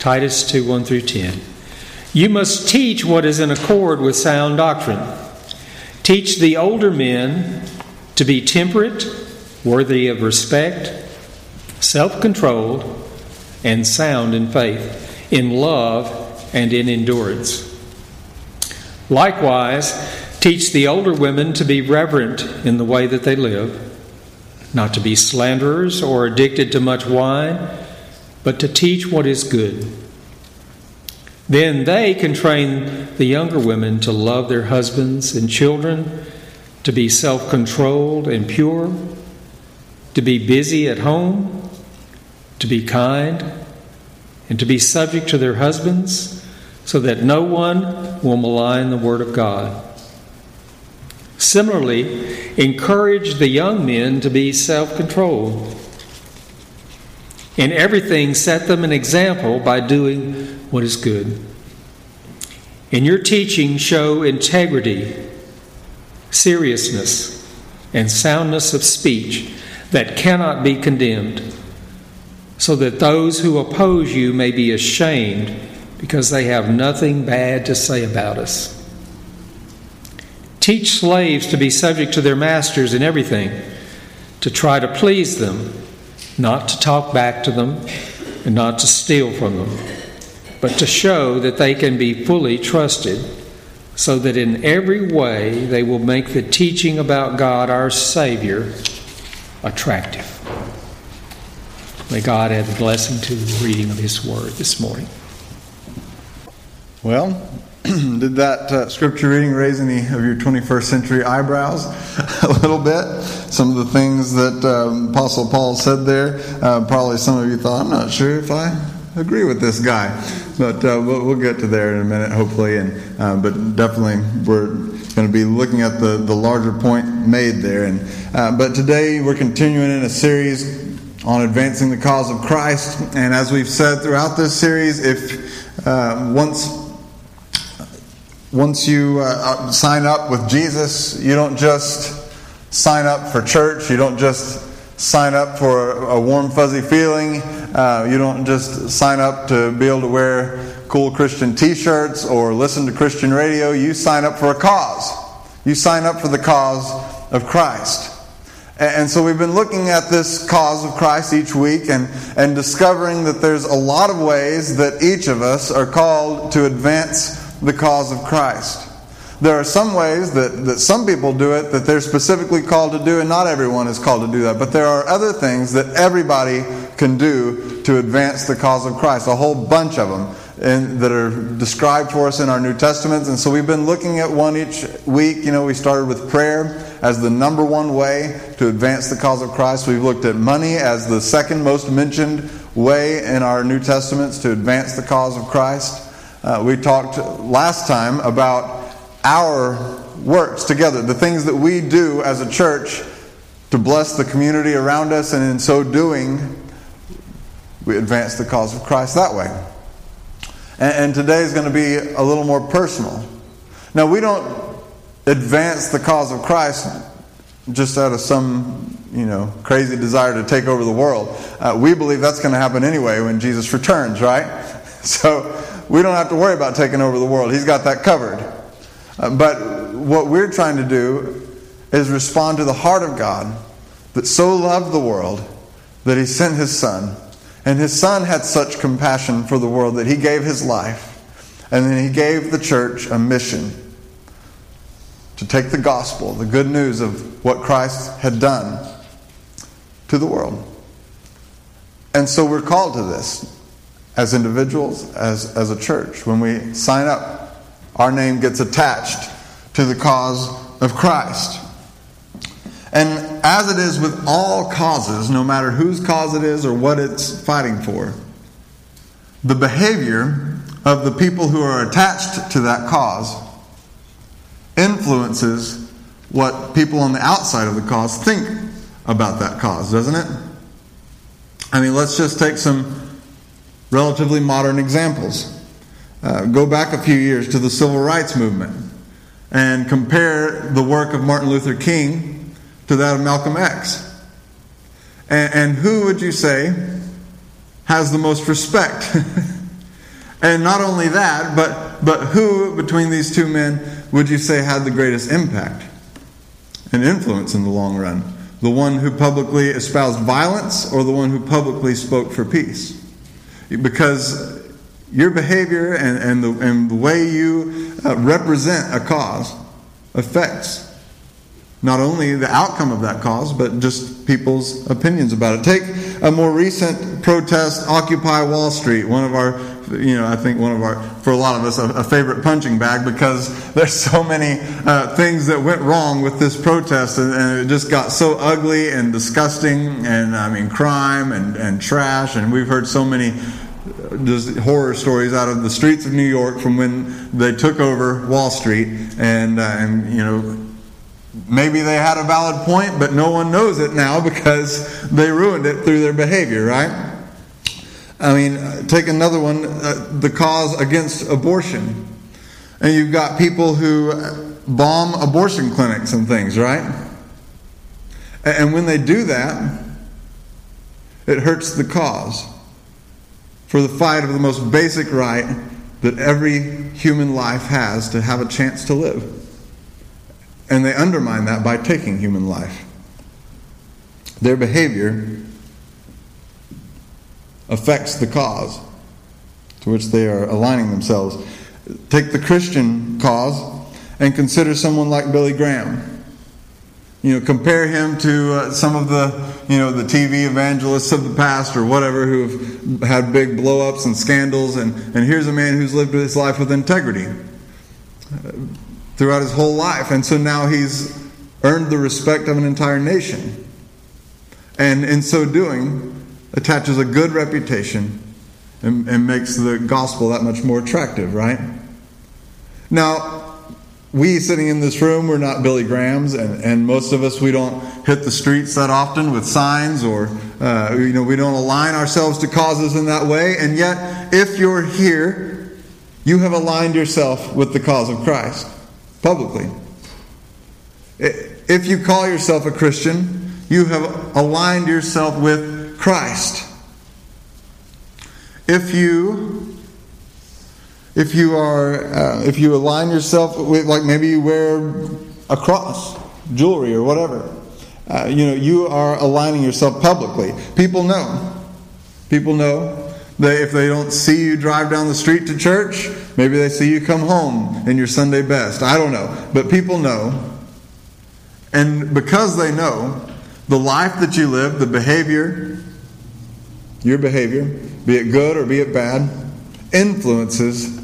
Titus 2 1 through 10. You must teach what is in accord with sound doctrine. Teach the older men to be temperate, worthy of respect, self controlled, and sound in faith, in love, and in endurance. Likewise, teach the older women to be reverent in the way that they live, not to be slanderers or addicted to much wine, but to teach what is good. Then they can train the younger women to love their husbands and children, to be self controlled and pure, to be busy at home, to be kind, and to be subject to their husbands, so that no one will malign the Word of God. Similarly, encourage the young men to be self controlled. In everything, set them an example by doing what is good. In your teaching, show integrity, seriousness, and soundness of speech that cannot be condemned, so that those who oppose you may be ashamed because they have nothing bad to say about us. Teach slaves to be subject to their masters in everything, to try to please them, not to talk back to them, and not to steal from them but to show that they can be fully trusted, so that in every way they will make the teaching about God our Savior attractive. May God add the blessing to the reading of His Word this morning. Well, did that uh, scripture reading raise any of your 21st century eyebrows a little bit? Some of the things that um, Apostle Paul said there, uh, probably some of you thought, I'm not sure if I agree with this guy. But uh, we'll, we'll, get to there in a minute, hopefully. And uh, but definitely, we're going to be looking at the, the larger point made there. And uh, but today we're continuing in a series on advancing the cause of Christ. And as we've said throughout this series, if uh, once once you uh, sign up with Jesus, you don't just sign up for church. You don't just sign up for a warm, fuzzy feeling. Uh, you don't just sign up to be able to wear cool Christian t shirts or listen to Christian radio. You sign up for a cause. You sign up for the cause of Christ. And so we've been looking at this cause of Christ each week and, and discovering that there's a lot of ways that each of us are called to advance the cause of Christ. There are some ways that, that some people do it that they're specifically called to do, and not everyone is called to do that. But there are other things that everybody can do to advance the cause of Christ, a whole bunch of them in, that are described for us in our New Testaments. And so we've been looking at one each week. You know, we started with prayer as the number one way to advance the cause of Christ. We've looked at money as the second most mentioned way in our New Testaments to advance the cause of Christ. Uh, we talked last time about our works together, the things that we do as a church to bless the community around us, and in so doing, we advance the cause of Christ that way. And, and today is going to be a little more personal. Now, we don't advance the cause of Christ just out of some you know crazy desire to take over the world. Uh, we believe that's going to happen anyway when Jesus returns, right? So we don't have to worry about taking over the world. He's got that covered. Uh, but what we're trying to do is respond to the heart of God that so loved the world that he sent his son. And his son had such compassion for the world that he gave his life. And then he gave the church a mission to take the gospel, the good news of what Christ had done, to the world. And so we're called to this as individuals, as, as a church. When we sign up our name gets attached to the cause of Christ. And as it is with all causes, no matter whose cause it is or what it's fighting for, the behavior of the people who are attached to that cause influences what people on the outside of the cause think about that cause, doesn't it? I mean, let's just take some relatively modern examples. Uh, go back a few years to the civil rights movement and compare the work of Martin Luther King to that of Malcolm X. And, and who would you say has the most respect And not only that, but, but who between these two men would you say had the greatest impact and influence in the long run? The one who publicly espoused violence or the one who publicly spoke for peace? Because your behavior and, and, the, and the way you uh, represent a cause affects not only the outcome of that cause, but just people's opinions about it. Take a more recent protest, Occupy Wall Street, one of our, you know, I think one of our, for a lot of us, a, a favorite punching bag because there's so many uh, things that went wrong with this protest and, and, it just got so ugly and disgusting and, I mean, crime and, and trash. And we've heard so many just horror stories out of the streets of New York from when they took over Wall Street and, uh, and you know, Maybe they had a valid point, but no one knows it now because they ruined it through their behavior, right? I mean, take another one uh, the cause against abortion. And you've got people who bomb abortion clinics and things, right? And when they do that, it hurts the cause for the fight of the most basic right that every human life has to have a chance to live. And they undermine that by taking human life. Their behavior affects the cause to which they are aligning themselves. Take the Christian cause and consider someone like Billy Graham. You know, compare him to uh, some of the, you know, the TV evangelists of the past or whatever who've had big blow-ups and scandals, and, and here's a man who's lived his life with integrity throughout his whole life. And so now he's earned the respect of an entire nation. And in so doing, attaches a good reputation and, and makes the gospel that much more attractive, right? Now, we sitting in this room, we're not Billy Grahams, and, and most of us, we don't hit the streets that often with signs or, uh, you know, we don't align ourselves to causes in that way. And yet, if you're here, you have aligned yourself with the cause of Christ publicly. If you call yourself a Christian, you have aligned yourself with Christ. If you if you are uh, if you align yourself with like maybe you wear a cross, jewelry or whatever, uh, you know you are aligning yourself publicly. People know. People know that if they don't see you drive down the street to church, maybe they see you come home in your Sunday best. I don't know. But people know. And because they know, the life that you live, the behavior, your behavior, be it good or be it bad, influences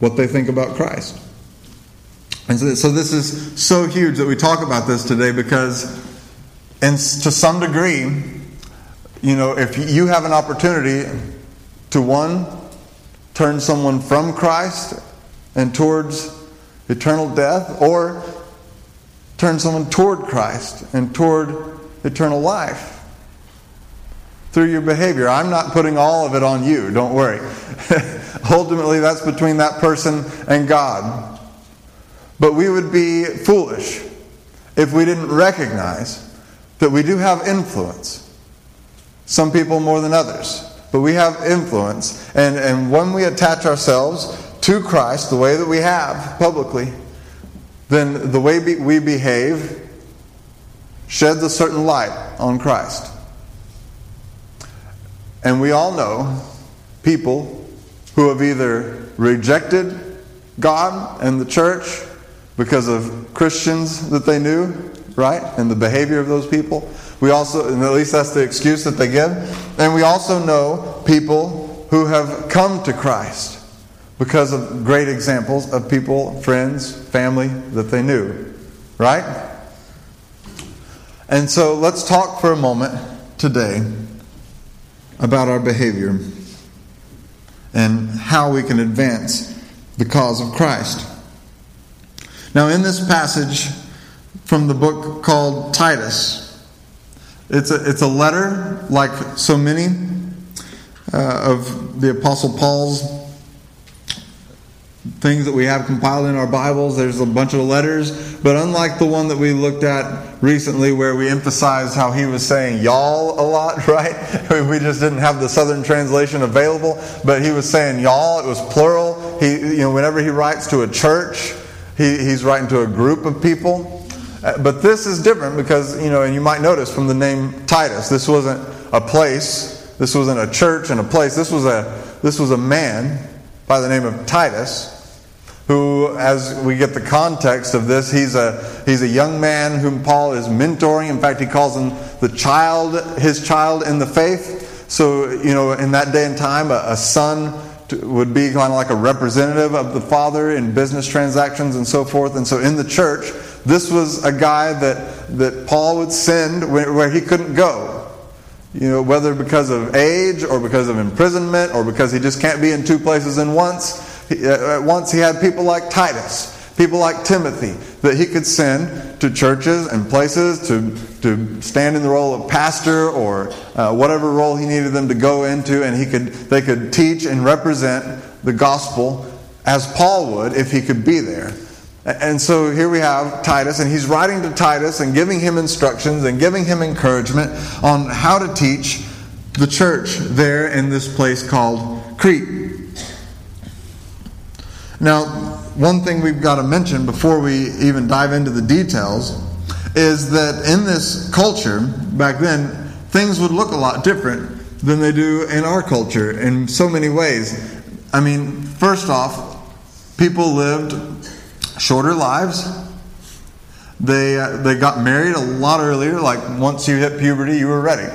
what they think about Christ. And so, so this is so huge that we talk about this today because, and to some degree, you know, if you have an opportunity to one, turn someone from Christ and towards eternal death, or turn someone toward Christ and toward eternal life through your behavior. I'm not putting all of it on you, don't worry. Ultimately, that's between that person and God. But we would be foolish if we didn't recognize that we do have influence some people more than others. But we have influence. And, and when we attach ourselves to Christ the way that we have publicly, then the way we behave sheds a certain light on Christ. And we all know people who have either rejected God and the church because of Christians that they knew, right? And the behavior of those people we also, and at least that's the excuse that they give. And we also know people who have come to Christ because of great examples of people, friends, family that they knew. Right? And so let's talk for a moment today about our behavior and how we can advance the cause of Christ. Now, in this passage from the book called Titus, it's a, it's a letter, like so many uh, of the Apostle Paul's things that we have compiled in our Bibles. There's a bunch of letters, but unlike the one that we looked at recently, where we emphasized how he was saying y'all a lot, right? We just didn't have the Southern translation available, but he was saying y'all. It was plural. He, you know, whenever he writes to a church, he, he's writing to a group of people. Uh, but this is different because you know, and you might notice from the name Titus, this wasn't a place. This wasn't a church and a place. This was a this was a man by the name of Titus who, as we get the context of this, he's a, he's a young man whom Paul is mentoring. In fact, he calls him the child, his child in the faith. So, you know, in that day and time, a, a son would be kind of like a representative of the father in business transactions and so forth. And so in the church, this was a guy that, that Paul would send where, where he couldn't go. You know, whether because of age or because of imprisonment or because he just can't be in two places at once. Uh, at once he had people like Titus, people like Timothy, that he could send to churches and places to, to stand in the role of pastor or uh, whatever role he needed them to go into, and he could, they could teach and represent the gospel as Paul would if he could be there. And so here we have Titus, and he's writing to Titus and giving him instructions and giving him encouragement on how to teach the church there in this place called Crete. Now, one thing we've got to mention before we even dive into the details is that in this culture, back then, things would look a lot different than they do in our culture in so many ways. I mean, first off, people lived shorter lives. They, uh, they got married a lot earlier, like once you hit puberty, you were ready.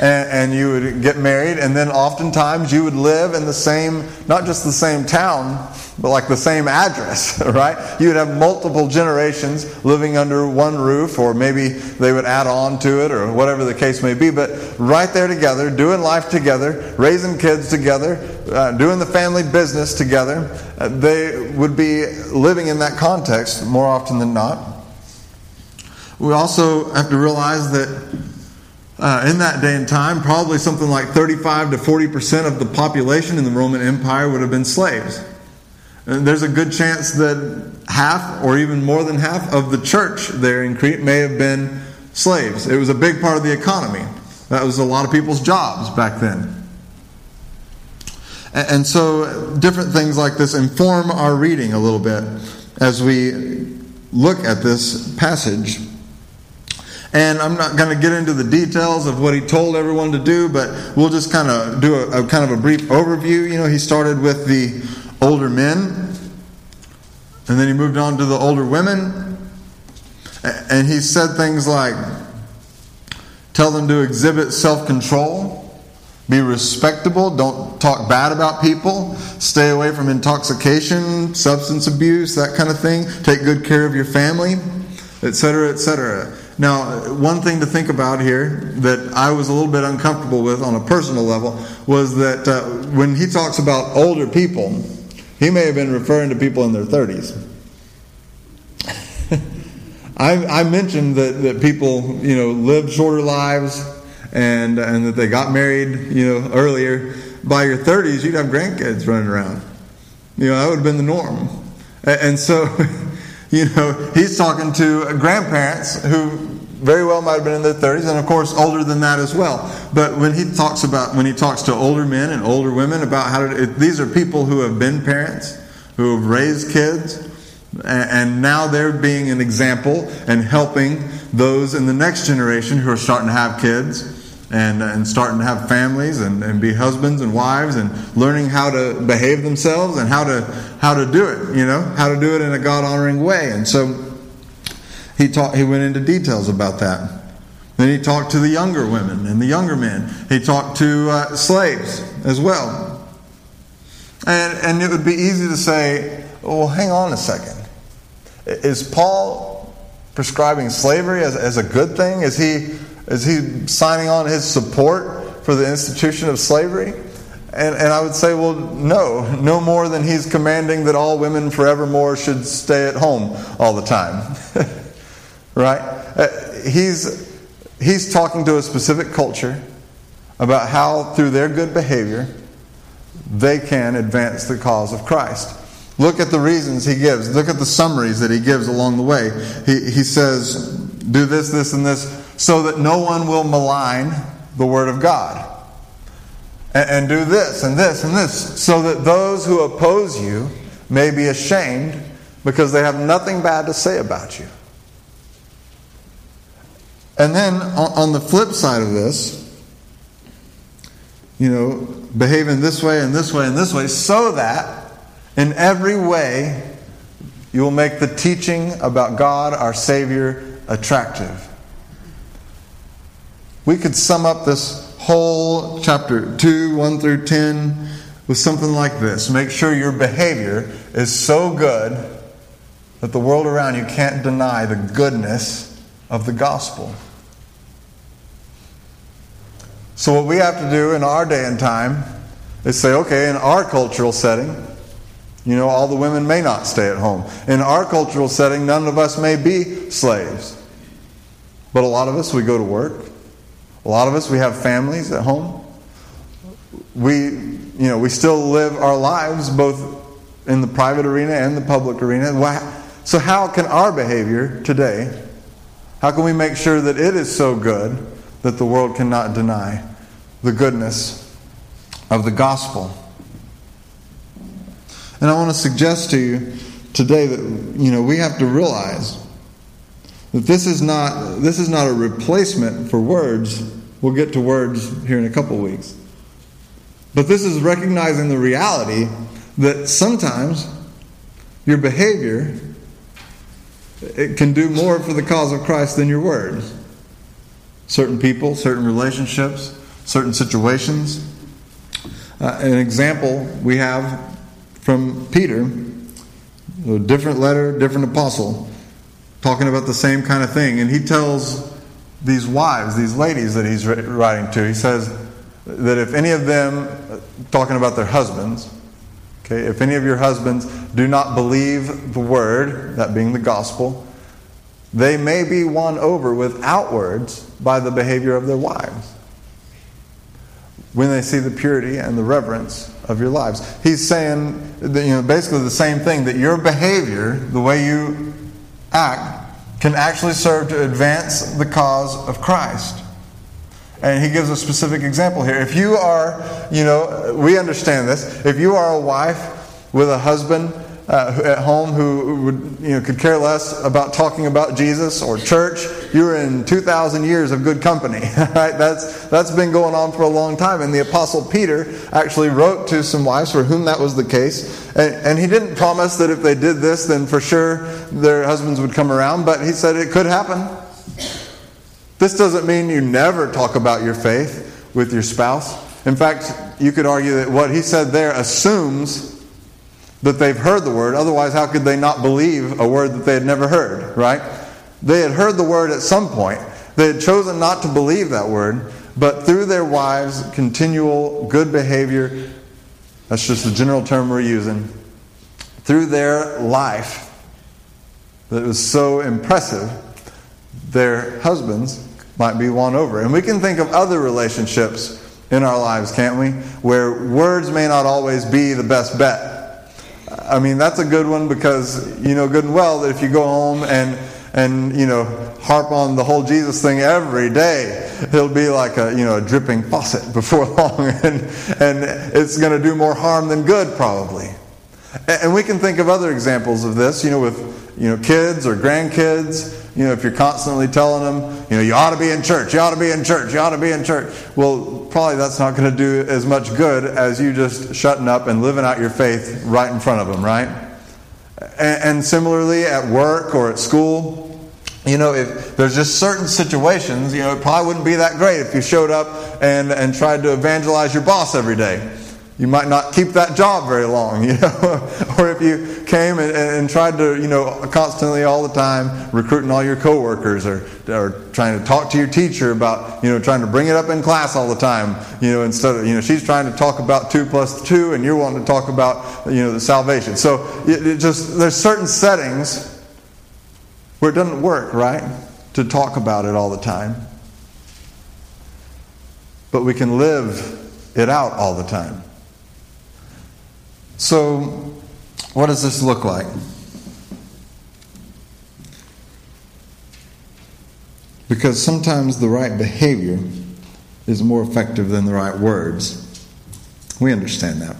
And, and, you would get married, and then oftentimes you would live in the same, not just the same town, but like the same address, right? You would have multiple generations living under one roof, or maybe they would add on to it, or whatever the case may be. But right there together, doing life together, raising kids together, uh, doing the family business together, uh, they would be living in that context more often than not. We also have to realize that uh, in that day and time, probably something like 35 to 40 percent of the population in the Roman Empire would have been slaves. And there's a good chance that half or even more than half of the church there in Crete may have been slaves. It was a big part of the economy. That was a lot of people's jobs back then. And so, different things like this inform our reading a little bit as we look at this passage. And I'm not going to get into the details of what he told everyone to do, but we'll just kind of do a, a kind of a brief overview. You know, he started with the older men, and then he moved on to the older women. And he said things like tell them to exhibit self control, be respectable, don't talk bad about people, stay away from intoxication, substance abuse, that kind of thing, take good care of your family, etc., etc. Now, one thing to think about here that I was a little bit uncomfortable with on a personal level was that uh, when he talks about older people, he may have been referring to people in their 30s. I, I, mentioned that, that people, you know, lived shorter lives and, and that they got married, you know, earlier. By your 30s, you'd have grandkids running around. You know, that would have been the norm. And so, you know, he's talking to grandparents who very well might have been in their 30s, and of course older than that as well. But when he talks about when he talks to older men and older women about how to, it, these are people who have been parents, who have raised kids, and, and now they're being an example and helping those in the next generation who are starting to have kids. And, and starting to have families and, and be husbands and wives and learning how to behave themselves and how to how to do it, you know, how to do it in a God honoring way. And so he, taught, he went into details about that. Then he talked to the younger women and the younger men. He talked to uh, slaves as well. And, and it would be easy to say, well, hang on a second. Is Paul prescribing slavery as, as a good thing? Is he, is he signing on his support for the institution of slavery? And, and I would say, well, no, no more than he's commanding that all women forevermore should stay at home all the time. right? Uh, he's, he's talking to a specific culture about how, through their good behavior, they can advance the cause of Christ. Look at the reasons he gives. Look at the summaries that he gives along the way. He, he says, Do this, this, and this, so that no one will malign the word of God. And, and do this, and this, and this, so that those who oppose you may be ashamed because they have nothing bad to say about you. And then on the flip side of this, you know, behaving this way and this way and this way, so that in every way you will make the teaching about God, our Savior, attractive. We could sum up this whole chapter 2, 1 through 10, with something like this Make sure your behavior is so good that the world around you can't deny the goodness of the gospel. So, what we have to do in our day and time is say, okay, in our cultural setting, you know, all the women may not stay at home. In our cultural setting, none of us may be slaves. But a lot of us, we go to work. A lot of us, we have families at home. We, you know, we still live our lives both in the private arena and the public arena. So, how can our behavior today, how can we make sure that it is so good that the world cannot deny the goodness of the gospel. And I want to suggest to you today that you know we have to realize that this is not this is not a replacement for words. We'll get to words here in a couple weeks. But this is recognizing the reality that sometimes your behavior it can do more for the cause of Christ than your words. Certain people, certain relationships, certain situations. Uh, an example we have from Peter, a different letter, different apostle, talking about the same kind of thing. And he tells these wives, these ladies that he's writing to, he says that if any of them, talking about their husbands, okay, if any of your husbands do not believe the word, that being the gospel, they may be won over without words by the behavior of their wives when they see the purity and the reverence of your lives. He's saying, that, you know, basically the same thing that your behavior, the way you act, can actually serve to advance the cause of Christ. And he gives a specific example here. If you are, you know, we understand this. If you are a wife with a husband uh, at home who would, you know, could care less about talking about Jesus or church, you're in 2,000 years of good company. Right? That's, that's been going on for a long time. And the Apostle Peter actually wrote to some wives for whom that was the case. And, and he didn't promise that if they did this, then for sure their husbands would come around, but he said it could happen. This doesn't mean you never talk about your faith with your spouse. In fact, you could argue that what he said there assumes that they've heard the word. Otherwise, how could they not believe a word that they had never heard, right? They had heard the word at some point. They had chosen not to believe that word, but through their wives' continual good behavior, that's just the general term we're using, through their life that was so impressive, their husbands might be won over. And we can think of other relationships in our lives, can't we? Where words may not always be the best bet I mean, that's a good one because you know good and well that if you go home and and you know harp on the whole Jesus thing every day, it'll be like a you know a dripping faucet before long, and and it's going to do more harm than good probably. And we can think of other examples of this, you know, with you know kids or grandkids. You know, if you're constantly telling them, you know, you ought to be in church, you ought to be in church, you ought to be in church. Well, probably that's not going to do as much good as you just shutting up and living out your faith right in front of them, right? And, similarly, at work or at school, you know, if there's just certain situations, you know, it probably wouldn't be that great if you showed up and, and tried to evangelize your boss every day you might not keep that job very long, you know. or if you came and, and, tried to, you know, constantly all the time recruiting all your coworkers or, or trying to talk to your teacher about, you know, trying to bring it up in class all the time, you know, instead of, you know, she's trying to talk about two plus two and you're wanting to talk about, you know, the salvation. So it, it just, there's certain settings where it doesn't work, right? To talk about it all the time. But we can live it out all the time. So, what does this look like? Because sometimes the right behavior is more effective than the right words. We understand that.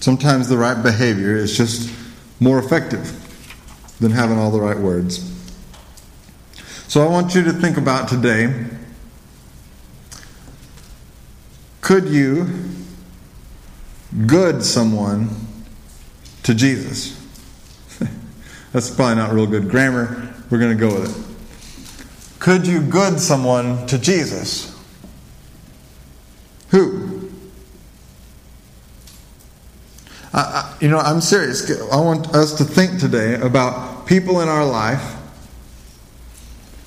Sometimes the right behavior is just more effective than having all the right words. So I want you to think about today could you good someone to Jesus? That's probably not real good grammar. We're going to go with it. Could you good someone to Jesus? Who? I, you know, I'm serious. I want us to think today about people in our life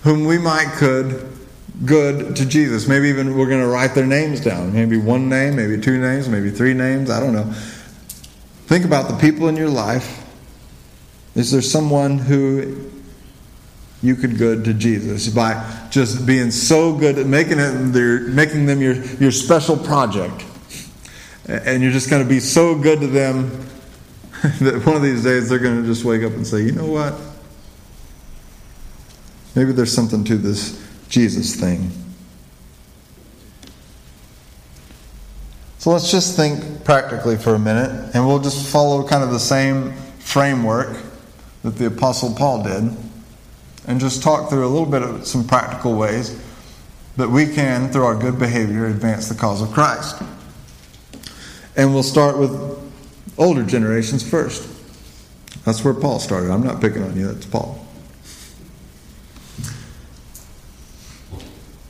whom we might could good to Jesus. Maybe even we're going to write their names down. Maybe one name, maybe two names, maybe three names. I don't know. Think about the people in your life. Is there someone who you could good to Jesus by just being so good at making it their, making them your, your special project? And you're just going to be so good to them that one of these days they're going to just wake up and say, you know what? Maybe there's something to this Jesus thing. So let's just think practically for a minute, and we'll just follow kind of the same framework that the Apostle Paul did, and just talk through a little bit of some practical ways that we can, through our good behavior, advance the cause of Christ. And we'll start with older generations first. That's where Paul started. I'm not picking on you, that's Paul.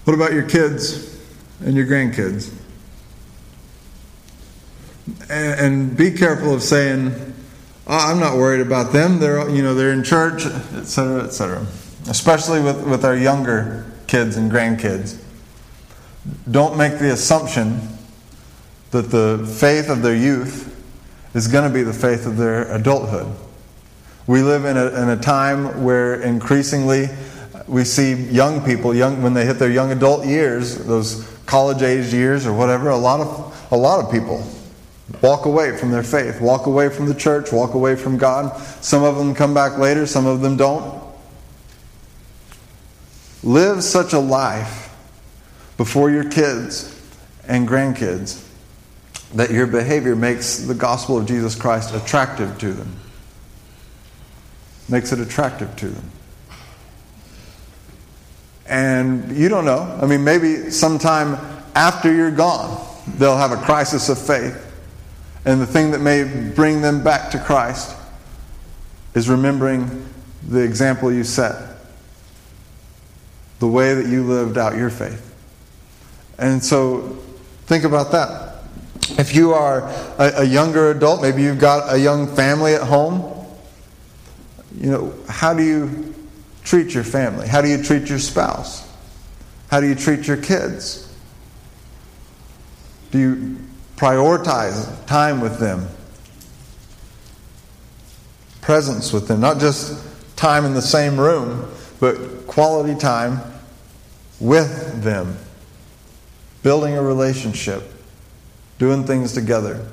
What about your kids and your grandkids? And, be careful of saying, oh, "I'm not worried about them. They're you know they're in church, etc., etc." Especially with with our younger kids and grandkids. Don't make the assumption that the faith of their youth is going to be the faith of their adulthood. We live in a, in a time where increasingly we see young people, young when they hit their young adult years, those college age years or whatever, a lot of a lot of people walk away from their faith, walk away from the church, walk away from God. Some of them come back later, some of them don't. Live such a life before your kids and grandkids that your behavior makes the gospel of Jesus Christ attractive to them. Makes it attractive to them. And you don't know. I mean, maybe sometime after you're gone, they'll have a crisis of faith. And the thing that may bring them back to Christ is remembering the example you set, the way that you lived out your faith. And so think about that. If you are a, a younger adult, maybe you've got a young family at home, you know, how do you treat your family? How do you treat your spouse? How do you treat your kids? Do you prioritize time with them? Presence with them, not just time in the same room, but quality time with them. Building a relationship, doing things together.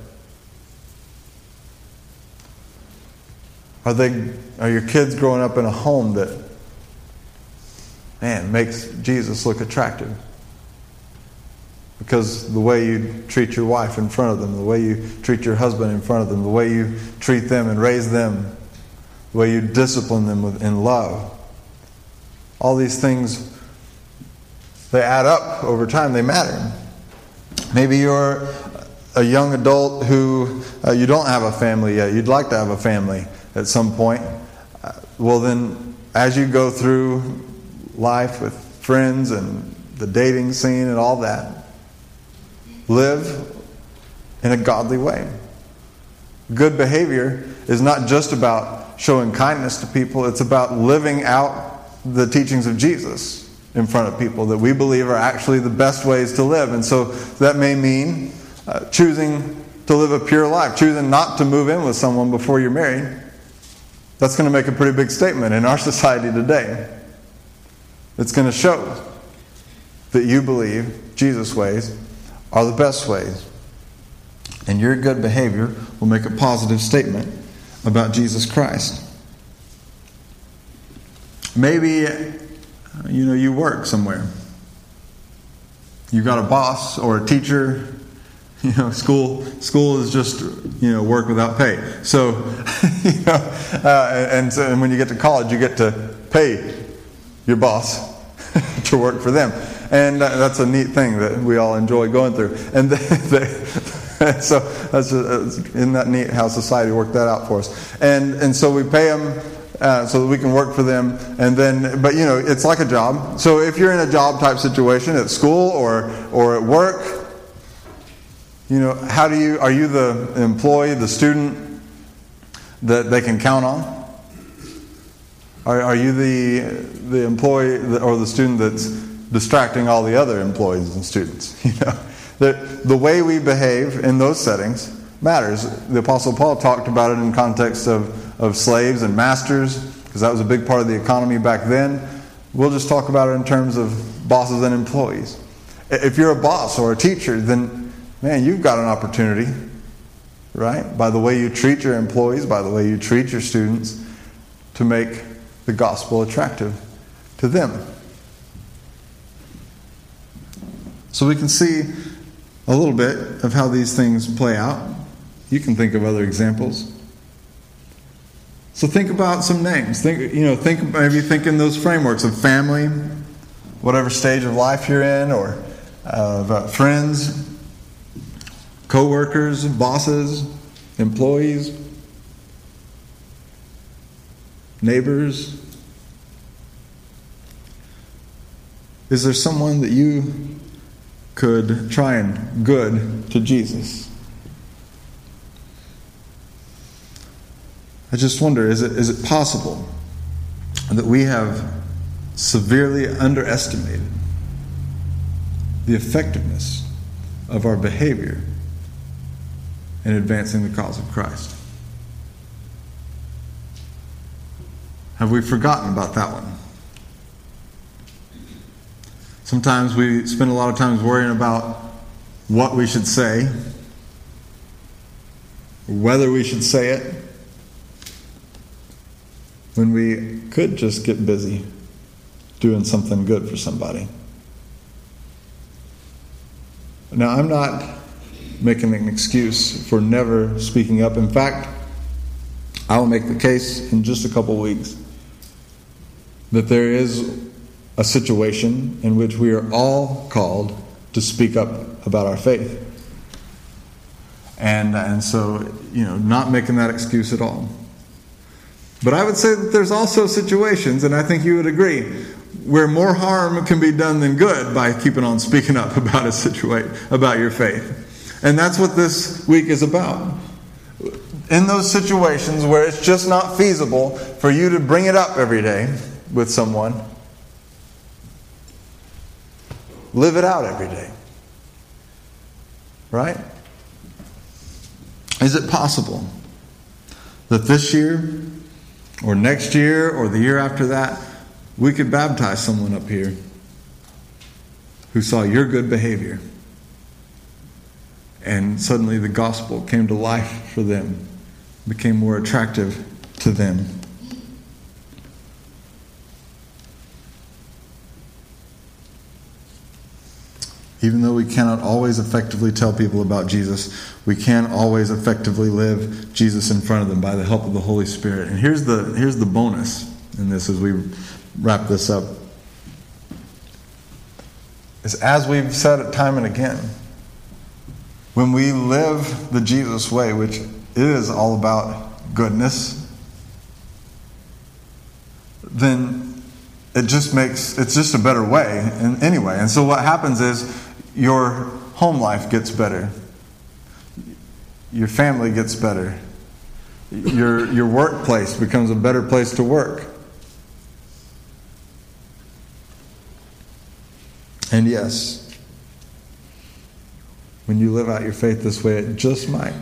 Are they are your kids growing up in a home that man, makes Jesus look attractive. Because the way you treat your wife in front of them, the way you treat your husband in front of them, the way you treat them and raise them, the way you discipline them in love, all these things, they add up over time, they matter. Maybe you're a young adult who uh, you don't have a family yet, you'd like to have a family at some point. Uh, well, then, as you go through life with friends and the dating scene and all that. Live in a godly way. Good behavior is not just about showing kindness to people, it's about living out the teachings of Jesus in front of people that we believe are actually the best ways to live. And so that may mean uh, choosing to live a pure life, choosing not to move in with someone before you're married. That's going to make a pretty big statement in our society today. It's going to show that you believe Jesus' ways are the best ways. And your good behavior will make a positive statement about Jesus Christ. Maybe you know you work somewhere. You've got a boss or a teacher. You know, school school is just you know work without pay. So, you know, uh, and, so, and when you get to college, you get to pay your boss to work for them, and uh, that's a neat thing that we all enjoy going through. And they, they, so that's a, isn't that neat how society worked that out for us? And and so we pay them uh, so that we can work for them. And then, but you know, it's like a job. So if you're in a job type situation at school or or at work, you know, how do you are you the employee, the student that they can count on? Are, are you the the employee or the student that's distracting all the other employees and students? You know, the the way we behave in those settings matters. The Apostle Paul talked about it in context of of slaves and masters, because that was a big part of the economy back then. We'll just talk about it in terms of bosses and employees. If you're a boss or a teacher, then man, you've got an opportunity, right? By the way you treat your employees, by the way you treat your students, to make the gospel attractive to them. So we can see a little bit of how these things play out. You can think of other examples. So think about some names. Think, you know, think maybe think in those frameworks of family, whatever stage of life you're in, or of uh, friends, co-workers, bosses, employees, neighbors. Is there someone that you could try and good to Jesus? I just wonder is it, is it possible that we have severely underestimated the effectiveness of our behavior in advancing the cause of Christ? Have we forgotten about that one? Sometimes we spend a lot of times worrying about what we should say, whether we should say it, when we could just get busy doing something good for somebody. Now, I'm not making an excuse for never speaking up. In fact, I will make the case in just a couple weeks that there is a situation in which we are all called to speak up about our faith. And, and so, you know, not making that excuse at all. But I would say that there's also situations, and I think you would agree, where more harm can be done than good by keeping on speaking up about a situation, about your faith. And that's what this week is about. In those situations where it's just not feasible for you to bring it up every day with someone, live it out every day. Right? Is it possible that this year or next year or the year after that, we could baptize someone up here who saw your good behavior. And suddenly the gospel came to life for them, became more attractive to them. Even though we cannot always effectively tell people about Jesus, we can always effectively live Jesus in front of them by the help of the Holy Spirit. And here's the, here's the bonus in this as we wrap this up. Is as we've said it time and again, when we live the Jesus way, which is all about goodness, then it just makes it's just a better way anyway. And so what happens is your home life gets better. Your family gets better. Your, your workplace becomes a better place to work. And yes, when you live out your faith this way, it just might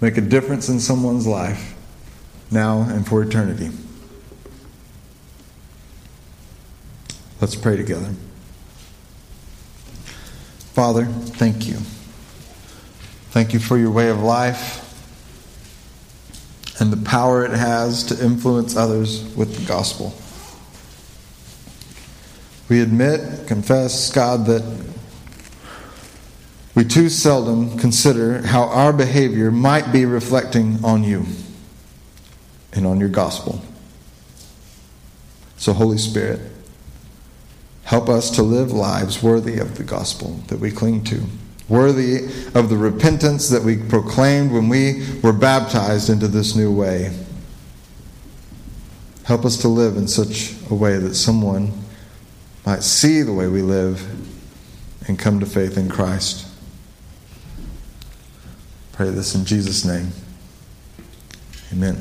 make a difference in someone's life now and for eternity. Let's pray together. Father, thank you. Thank you for your way of life. and the power it has to influence others with the gospel. We admit, confess, God, that we too seldom consider how our behavior might be reflecting on you and on your gospel. So, Holy Spirit, help us to live lives worthy of the gospel that we cling to, worthy of the repentance that we proclaimed when we were baptized into this new way. Help us to live in such a way that someone might see the way we live and come to faith in Christ. Pray this in Jesus' name. Amen.